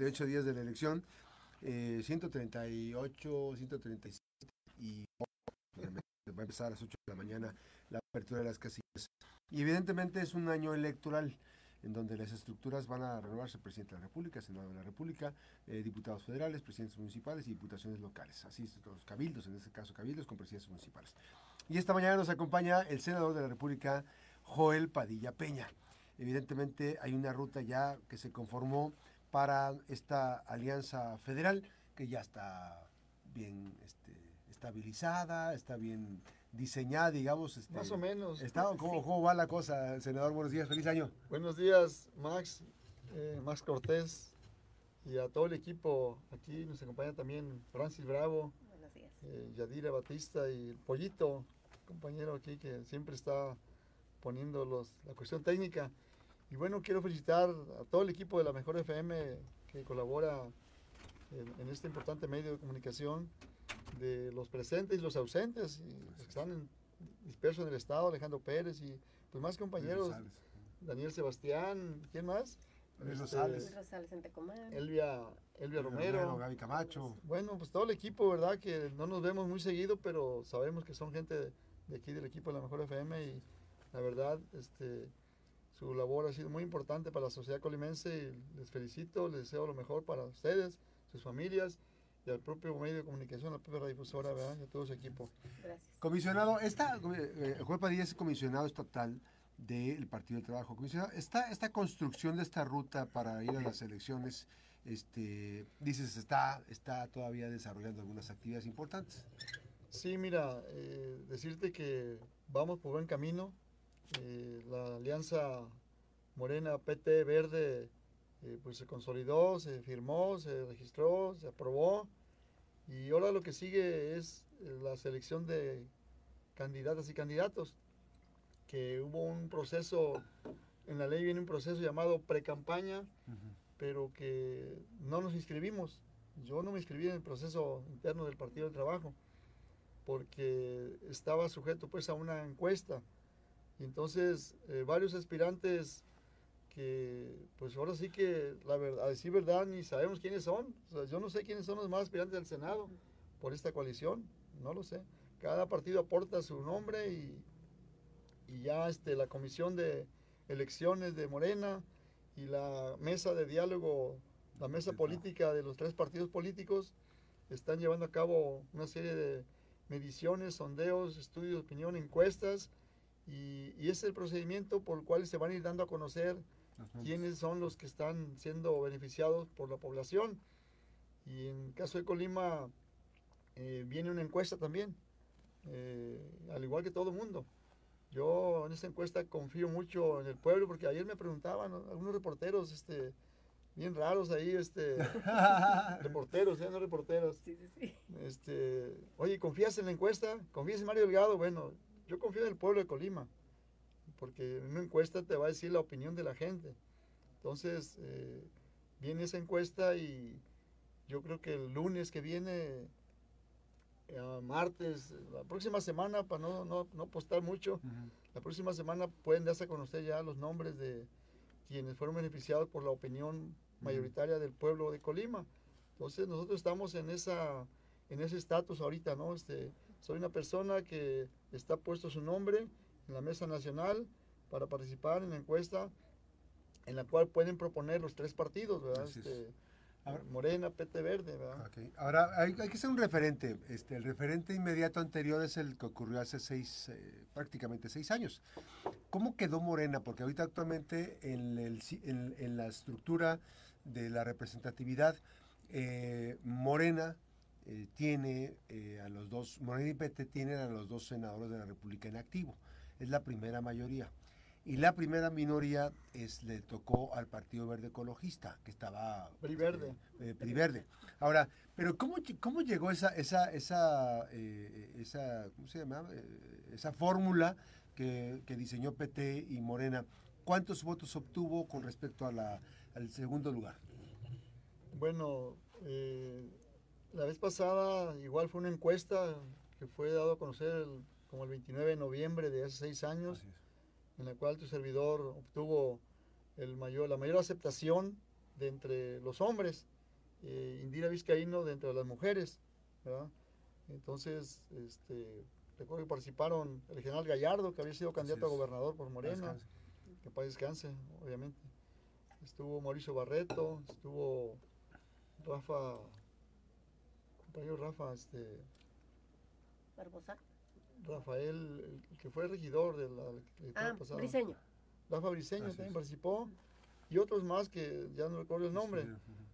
138 días de la elección, eh, 138, 137 y va a empezar a las 8 de la mañana la apertura de las casillas. Y evidentemente es un año electoral en donde las estructuras van a renovarse presidente de la República, Senado de la República, eh, diputados federales, presidentes municipales y diputaciones locales. Así es, los cabildos, en este caso cabildos con presidentes municipales. Y esta mañana nos acompaña el senador de la República, Joel Padilla Peña. Evidentemente hay una ruta ya que se conformó para esta alianza federal que ya está bien este, estabilizada, está bien diseñada, digamos. Este, Más o menos. Está, ¿cómo, ¿Cómo va la cosa, senador? Buenos días, feliz año. Buenos días, Max, eh, Max Cortés y a todo el equipo. Aquí nos acompaña también Francis Bravo, Buenos días. eh, Yadira Batista y el Pollito, compañero aquí que siempre está poniendo los, la cuestión técnica. Y bueno, quiero felicitar a todo el equipo de la Mejor FM que colabora en, en este importante medio de comunicación, de los presentes y los ausentes, y los que están en- dispersos en el estado, Alejandro Pérez y pues más compañeros. Daniel Sebastián, ¿quién más? Luis Este, Rosales. Luis Rosales en Tecomán. Elvia, Elvia Romero. Gaby Camacho. Bueno, pues todo el equipo, ¿verdad? Que no nos vemos muy seguido, pero sabemos que son gente de, de aquí del equipo de la Mejor FM y la verdad, este, su labor ha sido muy importante para la sociedad colimense y les felicito, les deseo lo mejor para ustedes, sus familias y al propio medio de comunicación, a la propia radiodifusora, ¿verdad? Y a todo su equipo. Gracias. Comisionado, esta, eh, Joel Padilla es comisionado estatal del Partido del Trabajo. Comisionado, esta, esta construcción de esta ruta para ir a las elecciones, este, dices, está, está todavía desarrollando algunas actividades importantes. Sí, mira, eh, decirte que vamos por buen camino. Eh, la alianza Morena PT Verde eh, pues se consolidó, se firmó, se registró, se aprobó. Y ahora lo que sigue es eh, la selección de candidatas y candidatos. Que hubo un proceso, en la ley viene un proceso llamado pre-campaña, pero que no nos inscribimos. Yo no me inscribí en el proceso interno del Partido del Trabajo porque estaba sujeto pues a una encuesta. Entonces eh, varios aspirantes que pues ahora sí que la verdad, a decir verdad ni sabemos quiénes son. O sea, yo no sé quiénes son los más aspirantes al Senado por esta coalición, no lo sé. Cada partido aporta su nombre y, y ya este, la comisión de elecciones de Morena y la mesa de diálogo, la mesa política de los tres partidos políticos están llevando a cabo una serie de mediciones, sondeos, estudios de opinión, encuestas, y, y es el procedimiento por el cual se van a ir dando a conocer quiénes son los que están siendo beneficiados por la población. Y en el caso de Colima eh, viene una encuesta también, eh, al igual que todo el mundo. Yo en esta encuesta confío mucho en el pueblo, porque ayer me preguntaban ¿no? algunos reporteros, este, bien raros ahí, este, reporteros, ¿eh? no reporteros. Sí, sí, sí. Este, oye, ¿confías en la encuesta? ¿Confías en Mario Delgado? Bueno, yo confío en el pueblo de Colima, porque en una encuesta te va a decir la opinión de la gente. Entonces, eh, viene esa encuesta y yo creo que el lunes que viene, eh, martes, la próxima semana, para no, no, no apostar mucho, la próxima semana pueden darse a conocer ya los nombres de quienes fueron beneficiados por la opinión mayoritaria del pueblo de Colima. Entonces nosotros estamos en esa en ese estatus ahorita, ¿no? Este, soy una persona que está puesto su nombre en la mesa nacional para participar en la encuesta en la cual pueden proponer los tres partidos, ¿verdad? Este, Ahora- Morena, PT Verde, ¿verdad? Ok. Ahora, hay, hay que ser un referente. Este, el referente inmediato anterior es el que ocurrió hace seis, eh, prácticamente seis años. ¿Cómo quedó Morena? Porque ahorita actualmente en, el si- en- en la estructura de la representatividad, eh, Morena eh, tiene eh, a los dos, Morena y PT tienen a los dos senadores de la República en activo. Es la primera mayoría. Y la primera minoría es, le tocó al Partido Verde Ecologista, que estaba... PRI Verde. eh, eh, PRI Verde. Ahora, pero ¿cómo, cómo llegó esa, esa, esa, esa, ¿cómo se llama? Esa fórmula que, que diseñó PT y Morena? ¿Cuántos votos obtuvo con respecto a la, al segundo lugar? Bueno, eh, la vez pasada igual fue una encuesta que fue dado a conocer el- como el 29 de noviembre de hace seis años, en la cual tu servidor obtuvo el mayor, la mayor aceptación de entre los hombres, eh, Indira Vizcaíno de entre las mujeres, ¿verdad? Entonces, este, recuerdo que participaron el general Gallardo, que había sido candidato a gobernador por Morena, que para descanse, obviamente. Estuvo Mauricio Barreto, estuvo Rafa, compañero Rafa, este... Barbosa. Rafael, el que fue regidor de la ah, Briseño. Rafa Briseño también participó y otros más que ya no recuerdo el nombre.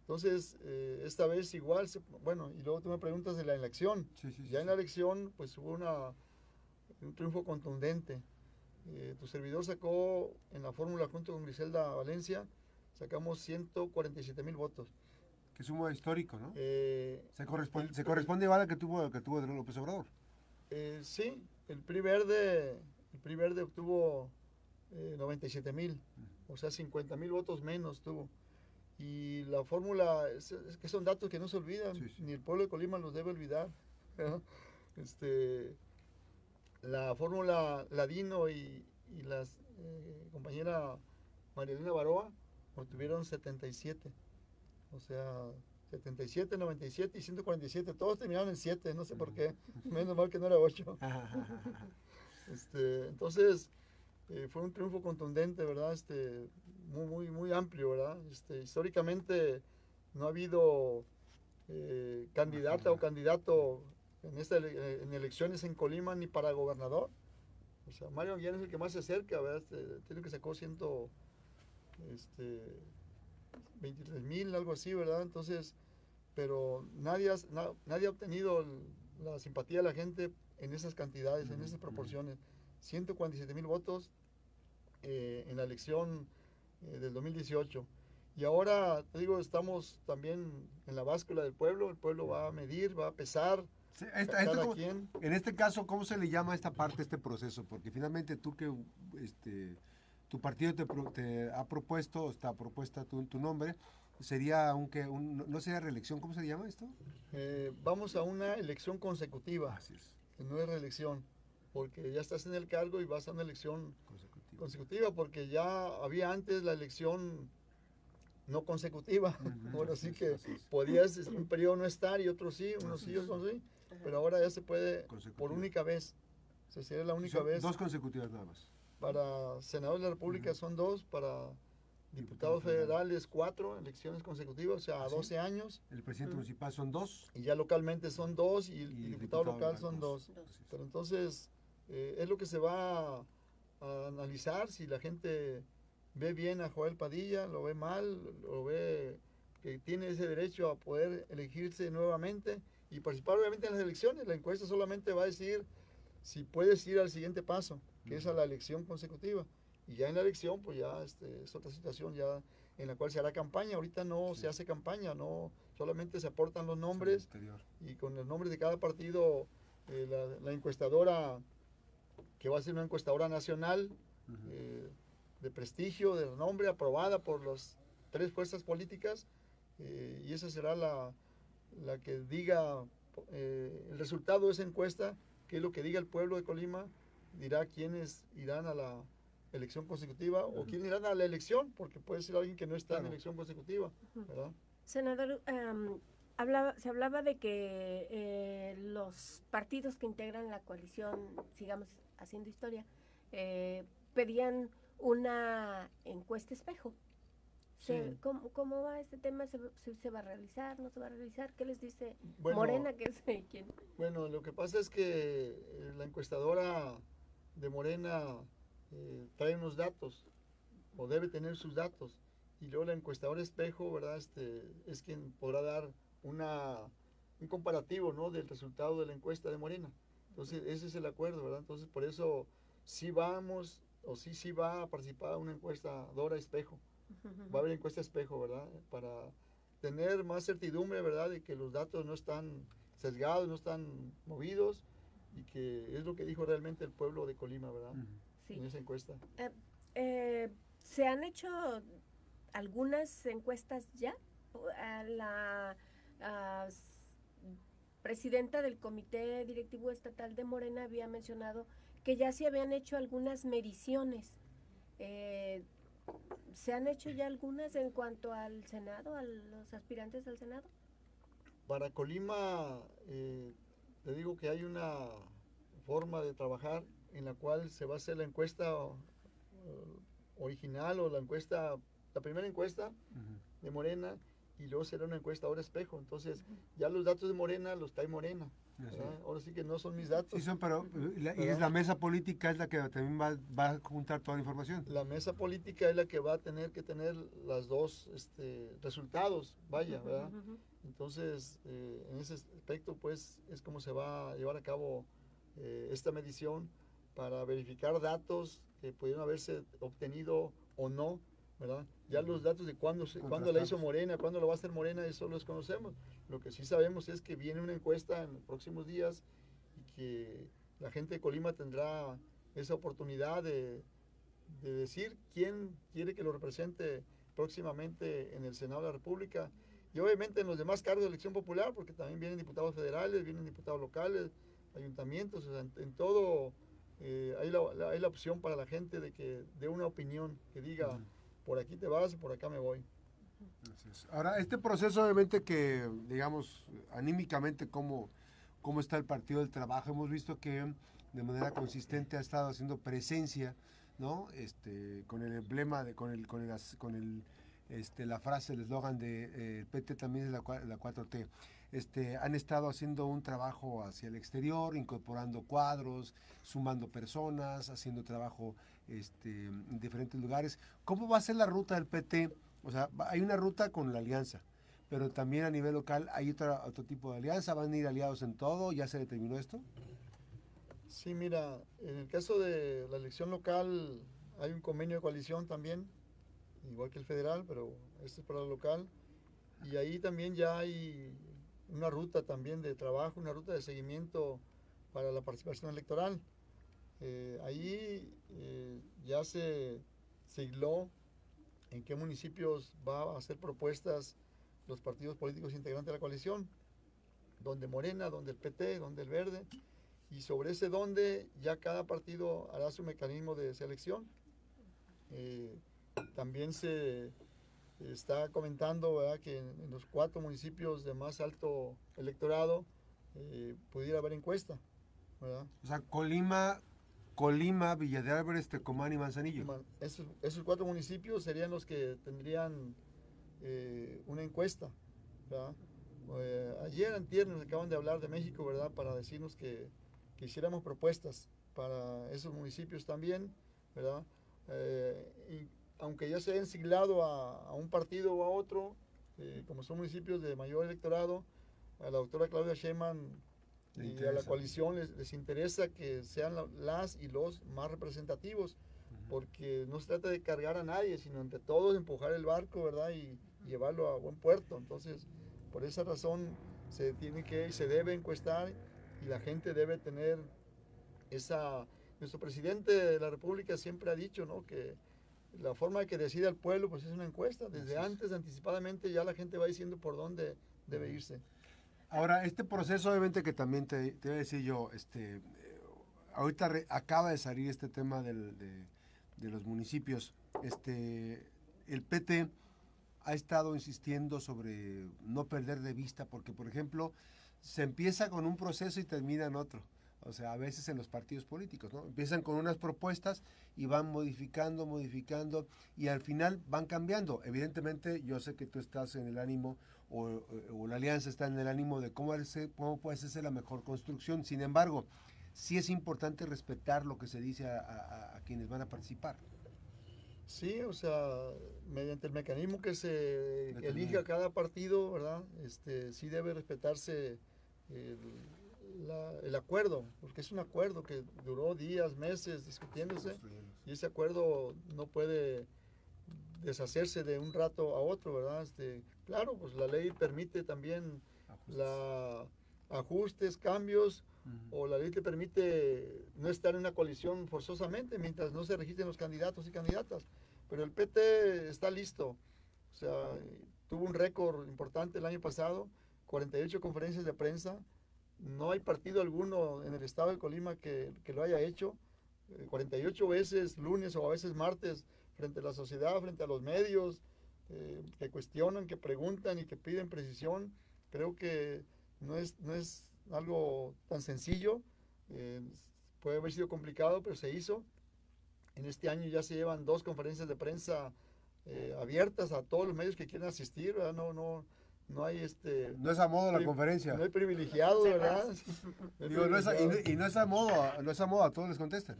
Entonces, eh, esta vez igual, bueno, y luego tú me preguntas de la elección. ya en la elección, pues hubo una, un triunfo contundente. Eh, tu servidor sacó en la fórmula junto con Griselda Valencia, sacamos 147 mil votos. Que es un modo histórico, ¿no? Eh, se corresponde, se corresponde igual al que tuvo, que tuvo López Obrador. sí, el PRI Verde, el PRI Verde obtuvo 97 mil, o sea, 50 mil votos menos tuvo. Y la fórmula, es, que son datos que no se olvidan, ni el pueblo de Colima los debe olvidar. Este, la fórmula Ladino y, y la eh, compañera Marilena Baroa obtuvieron 77. O sea, 77, 97 y 147. Todos terminaron en 7, no sé por qué. Menos mal que no era 8. este, entonces, eh, fue un triunfo contundente, ¿verdad? Este, muy, muy, muy amplio, ¿verdad? Este, históricamente no ha habido eh, candidata o candidato en, esta, eh, en elecciones en Colima ni para gobernador. O sea, Mario Guillén es el que más se acerca, ¿verdad? Este, tiene que sacó ciento, este, 23 mil, algo así, ¿verdad? Entonces, pero nadie ha, nadie ha obtenido la simpatía de la gente en esas cantidades, en esas proporciones. 147 mil votos eh, en la elección eh, del 2018. Y ahora, te digo, estamos también en la báscula del pueblo, el pueblo va a medir, va a pesar. En este caso, ¿cómo se le llama a esta parte, este proceso? Porque finalmente tú que este, tu partido te, ha propuesto, está propuesta tu, tu nombre, sería aunque un, no sería reelección, ¿cómo se llama esto? Eh, vamos a una elección consecutiva, Así es. que no es reelección porque ya estás en el cargo y vas a una elección consecutiva, porque ya había antes la elección no consecutiva. ahora sí que podías un periodo no estar y otro sí, unos sí, otros sí, pero ahora ya se puede por única vez. se sería la única vez. Dos consecutivas nada más. Para senadores de la República son dos, para diputados federales cuatro elecciones consecutivas, o sea, a 12 años. El presidente municipal son dos. Y ya localmente son dos y, el diputado, local, son dos. Pero entonces eh, es lo que se va a, analizar si la gente ve bien a Joel Padilla, lo ve mal, lo ve que tiene ese derecho a poder elegirse nuevamente y participar obviamente en las elecciones. La encuesta solamente va a decir si puedes ir al siguiente paso, que es a la elección consecutiva. Y ya en la elección, pues ya este, es otra situación ya en la cual se hará campaña. Ahorita no se hace campaña, no solamente se aportan los nombres y con el nombre de cada partido eh, la, encuestadora que va a ser una encuestadora nacional eh, de prestigio, de renombre, aprobada por las tres fuerzas políticas, eh, y esa será la, la que diga el resultado de esa encuesta, que es lo que diga el pueblo de Colima, dirá quiénes irán a la elección consecutiva o quiénes irán a la elección, porque puede ser alguien que no está en elección consecutiva, ¿verdad? Senador, em, hablaba, se hablaba de que los partidos que integran la coalición, sigamos haciendo historia, eh, pedían una encuesta espejo. ¿Cómo, va este tema? ¿Se, ¿Se, va a realizar? ¿No se va a realizar? ¿Qué les dice Morena? Que es quién? Bueno, lo que pasa es que eh, la encuestadora de Morena eh, trae unos datos, o debe tener sus datos, y luego la encuestadora espejo, ¿verdad? Este, es quien podrá dar una, un comparativo, ¿no? Del resultado de la encuesta de Morena. Entonces, ese es el acuerdo, ¿verdad? Entonces, por eso sí vamos, o sí, sí va a participar una encuesta Dora Espejo. Va a haber encuesta espejo, ¿verdad? Para tener más certidumbre, ¿verdad? De que los datos no están sesgados, no están movidos y que es lo que dijo realmente el pueblo de Colima, ¿verdad? Sí. En esa encuesta. Eh, eh, ¿Se han hecho algunas encuestas ya? A la presidenta del Comité Directivo Estatal de Morena había mencionado que ya se habían hecho algunas mediciones. Eh, ¿Se han hecho ya algunas en cuanto al Senado, a los aspirantes al Senado? Para Colima, eh, te digo que hay una forma de trabajar en la cual se va a hacer la encuesta uh, original o la encuesta, la primera encuesta de Morena y luego será una encuesta ahora espejo. Entonces, ya los datos de Morena los trae Morena. Ahora sí que no son mis datos. Sí, son, pero y es la mesa política es la que también va, va, a juntar toda la información. La mesa política es la que va a tener que tener las dos este, resultados, vaya, ¿verdad? Entonces, eh, en ese aspecto, pues, es como se va a llevar a cabo eh, esta medición para verificar datos que pudieron haberse obtenido o no, ¿verdad? Ya los datos de cuándo, se, cuándo la hizo Morena, cuándo lo va a hacer Morena, eso los conocemos. Lo que sí sabemos es que viene una encuesta en los próximos días y que la gente de Colima tendrá esa oportunidad de, de decir quién quiere que lo represente próximamente en el Senado de la República y obviamente en los demás cargos de elección popular, porque también vienen diputados federales, vienen diputados locales, ayuntamientos, en, todo eh, hay, la, hay, la, opción para la gente de que dé una opinión, que diga, por aquí te vas, por acá me voy. Ahora, este proceso obviamente que, digamos, anímicamente, ¿cómo, cómo está el Partido del Trabajo? Hemos visto que de manera consistente ha estado haciendo presencia, ¿no? Este, con el emblema, de, con el, con el, con el este, la frase, el eslogan de eh, PT también es la, la 4T. Este, han estado haciendo un trabajo hacia el exterior, incorporando cuadros, sumando personas, haciendo trabajo este, en diferentes lugares. ¿Cómo va a ser la ruta del PT? O sea, hay una ruta con la alianza, pero también a nivel local hay otro, otro tipo de alianza. ¿Van a ir aliados en todo? ¿Ya se determinó esto? Sí, mira, en el caso de la elección local hay un convenio de coalición también igual que el federal, pero este es para el local. Y ahí también ya hay una ruta también de trabajo, una ruta de seguimiento para la participación electoral. Eh, ahí eh, ya se sigló en qué municipios va a hacer propuestas los partidos políticos integrantes de la coalición, donde Morena, donde el PT, donde el Verde, y sobre ese donde ya cada partido hará su mecanismo de selección. Eh, también se está comentando que en, los cuatro municipios de más alto electorado eh, pudiera haber encuesta. O sea, Colima, Colima, Villa de Álvarez, Tecomán y Manzanillo. Esos, cuatro municipios serían los que tendrían eh, una encuesta. Eh, ayer, antier, nos acaban de hablar de México, ¿verdad? Para decirnos que, que hiciéramos propuestas para esos municipios también, ¿verdad? y aunque ya se hayan siglado a, un partido o a otro, eh, como son municipios de mayor electorado, a la doctora Claudia Sheinbaum y a la coalición les, interesa que sean las y los más representativos, porque no se trata de cargar a nadie, sino entre todos empujar el barco, ¿verdad? Y, llevarlo a buen puerto. Entonces, por esa razón se tiene que se debe encuestar y la gente debe tener esa nuestro presidente de la República siempre ha dicho, ¿no? que la forma que decide el pueblo, pues es una encuesta. Desde antes, anticipadamente, ya la gente va diciendo por dónde debe irse. Ahora, este proceso, obviamente, que también te, voy a decir yo, este, eh, ahorita acaba de salir este tema del, de, de, los municipios. Este, el PT ha estado insistiendo sobre no perder de vista, porque, por ejemplo, se empieza con un proceso y termina en otro. O sea, a veces en los partidos políticos, ¿no? Empiezan con unas propuestas y van modificando, modificando y al final van cambiando. Evidentemente, yo sé que tú estás en el ánimo o, la alianza está en el ánimo de cómo, cómo puede ser la mejor construcción. Sin embargo, sí es importante respetar lo que se dice a, quienes van a participar. Sí, o sea, mediante el mecanismo que se elige a cada partido, ¿verdad? Este, sí debe respetarse el el acuerdo, porque es un acuerdo que duró días, meses discutiéndose y ese acuerdo no puede deshacerse de un rato a otro, ¿verdad? Este, claro, pues la ley permite también la ajustes, cambios, o la ley te permite no estar en una coalición forzosamente mientras no se registren los candidatos y candidatas. Pero el PT está listo. O sea, tuvo un récord importante el año pasado, 48 conferencias de prensa, no hay partido alguno en el estado de Colima que, lo haya hecho. 48 eh, veces lunes o a veces martes frente a la sociedad, frente a los medios, eh, que cuestionan, que preguntan y que piden precisión. Creo que no es, no es algo tan sencillo, eh, puede haber sido complicado, pero se hizo. En este año ya se llevan dos conferencias de prensa abiertas a todos los medios que quieran asistir, no, no hay este... No es a modo la conferencia. No hay privilegiado, ¿verdad? Digo, no es a, y, no es a modo, no es a modo, a todos les contestan.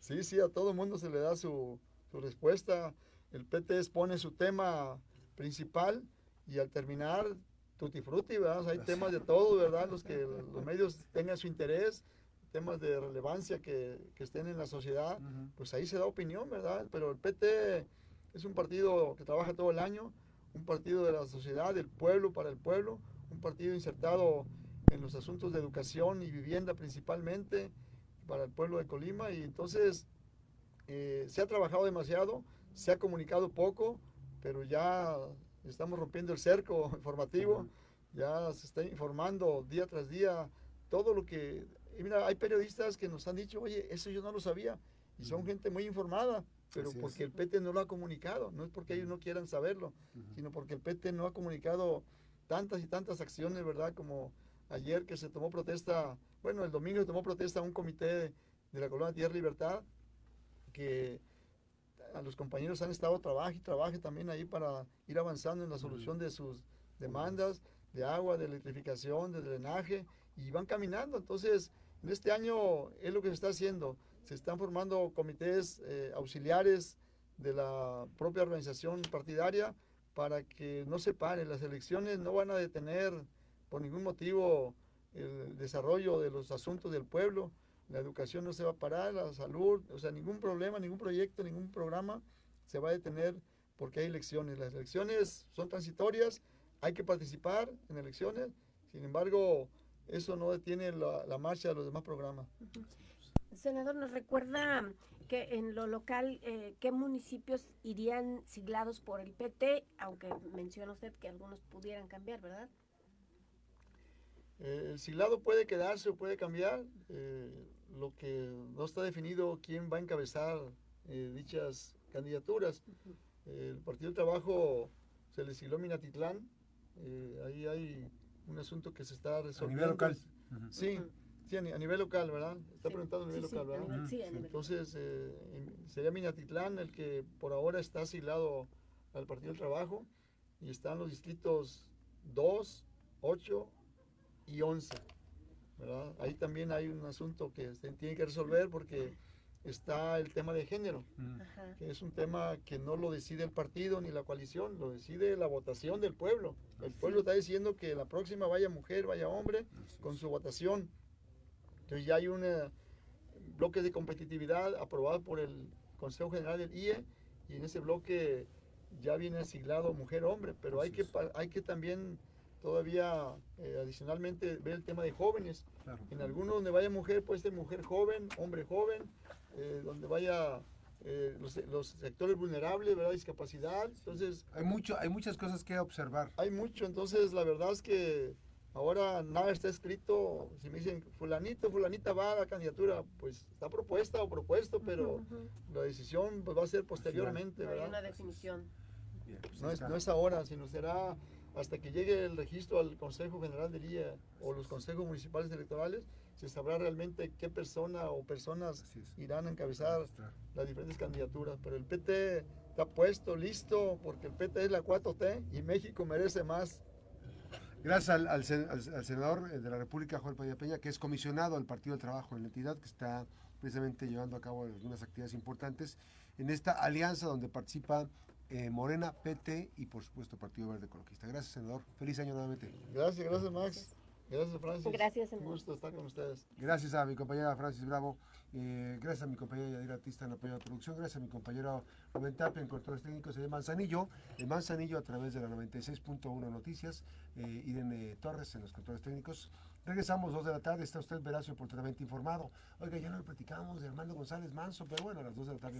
Sí, sí, a todo el mundo se le da su, su respuesta. El PT expone su tema principal y al terminar, tutti frutti, ¿verdad? hay temas de todo, ¿verdad? Los que los medios tengan su interés, temas de relevancia que, que estén en la sociedad, pues ahí se da opinión, ¿verdad? Pero el PT es un partido que trabaja todo el año, un partido de la sociedad, del pueblo para el pueblo, un partido insertado en los asuntos de educación y vivienda principalmente para el pueblo de Colima y entonces eh, se ha trabajado demasiado, se ha comunicado poco, pero ya estamos rompiendo el cerco informativo, ya se está informando día tras día todo lo que... Y mira, hay periodistas que nos han dicho, oye, eso yo no lo sabía, y son gente muy informada, pero porque el PT no lo ha comunicado, no es porque ellos no quieran saberlo, sino porque el PT no ha comunicado tantas y tantas acciones, ¿verdad? Como ayer que se tomó protesta, bueno, el domingo se tomó protesta un comité de la Colonia Tierra Libertad, que a los compañeros han estado trabajando y trabaje también ahí para ir avanzando en la solución de sus demandas de agua, de electrificación, de drenaje, y van caminando. Entonces, en este año es lo que se está haciendo. Se están formando comités eh, auxiliares de la propia organización partidaria para que no se paren. Las elecciones no van a detener por ningún motivo el desarrollo de los asuntos del pueblo la educación no se va a parar, la salud, o sea, ningún problema, ningún proyecto, ningún programa se va a detener porque hay elecciones. Las elecciones son transitorias, hay que participar en elecciones, sin embargo, eso no detiene la, marcha de los demás programas. Senador, nos recuerda que en lo local, eh, ¿qué municipios irían siglados por el PT? Aunque menciona usted que algunos pudieran cambiar, ¿verdad? Eh, el siglado puede quedarse o puede cambiar. Eh, lo que no está definido quién va a encabezar eh, dichas candidaturas. el Partido del Trabajo se le sigló Minatitlán. ahí hay un asunto que se está resolviendo. A nivel local. Sí, sí a, nivel local, ¿verdad? Está preguntando a nivel local, ¿verdad? Sí, Entonces, sería Minatitlán el que por ahora está siglado al Partido del Trabajo y están los distritos 2, 8 y 11. Ahí también hay un asunto que se tiene que resolver porque está el tema de género, que es un tema que no lo decide el partido ni la coalición, lo decide la votación del pueblo. El pueblo está diciendo que la próxima vaya mujer, vaya hombre, con su votación. Entonces ya hay un bloque de competitividad aprobado por el Consejo General del IE y en ese bloque ya viene asignado mujer-hombre, pero hay que, hay que también todavía eh, adicionalmente ver el tema de jóvenes. En alguno donde vaya mujer puede ser mujer joven, hombre joven, eh, donde vaya eh, los, sectores vulnerables, ¿verdad? Discapacidad. Entonces... Hay, mucho, hay muchas cosas que observar. Hay mucho, entonces la verdad es que ahora nada está escrito. Si me dicen, fulanito, fulanita va a la candidatura, pues está propuesta o propuesto, pero la decisión pues, va a ser posteriormente, ¿verdad? hay una definición. Pues no, es, no es ahora, sino será hasta que llegue el registro al Consejo General del IE o los consejos municipales electorales, se sabrá realmente qué persona o personas irán a encabezar las diferentes candidaturas. Pero el PT está puesto, listo, porque el PT es la 4T y México merece más. Gracias al, senador de la República, Juan Padilla Peña, que es comisionado al Partido del Trabajo en la entidad, que está precisamente llevando a cabo algunas actividades importantes en esta alianza donde participa eh, Morena, PT y por supuesto Partido Verde Ecologista. Gracias, senador. Feliz año nuevamente. Gracias, gracias, Max. Gracias, Francis. Gracias, Un gusto estar con ustedes. Gracias a mi compañera Francis Bravo. Eh, gracias a mi compañera Yadira Artista en apoyo de producción. Gracias a mi compañero Rubén Tapia en controles técnicos de Manzanillo. En Manzanillo a través de la 96.1 Noticias. Eh, Irene Torres en los controles técnicos. Regresamos dos de la tarde. Está usted veraz y oportunamente informado. Oiga, ya no lo platicamos de Armando González Manso, pero bueno, a las dos de la tarde.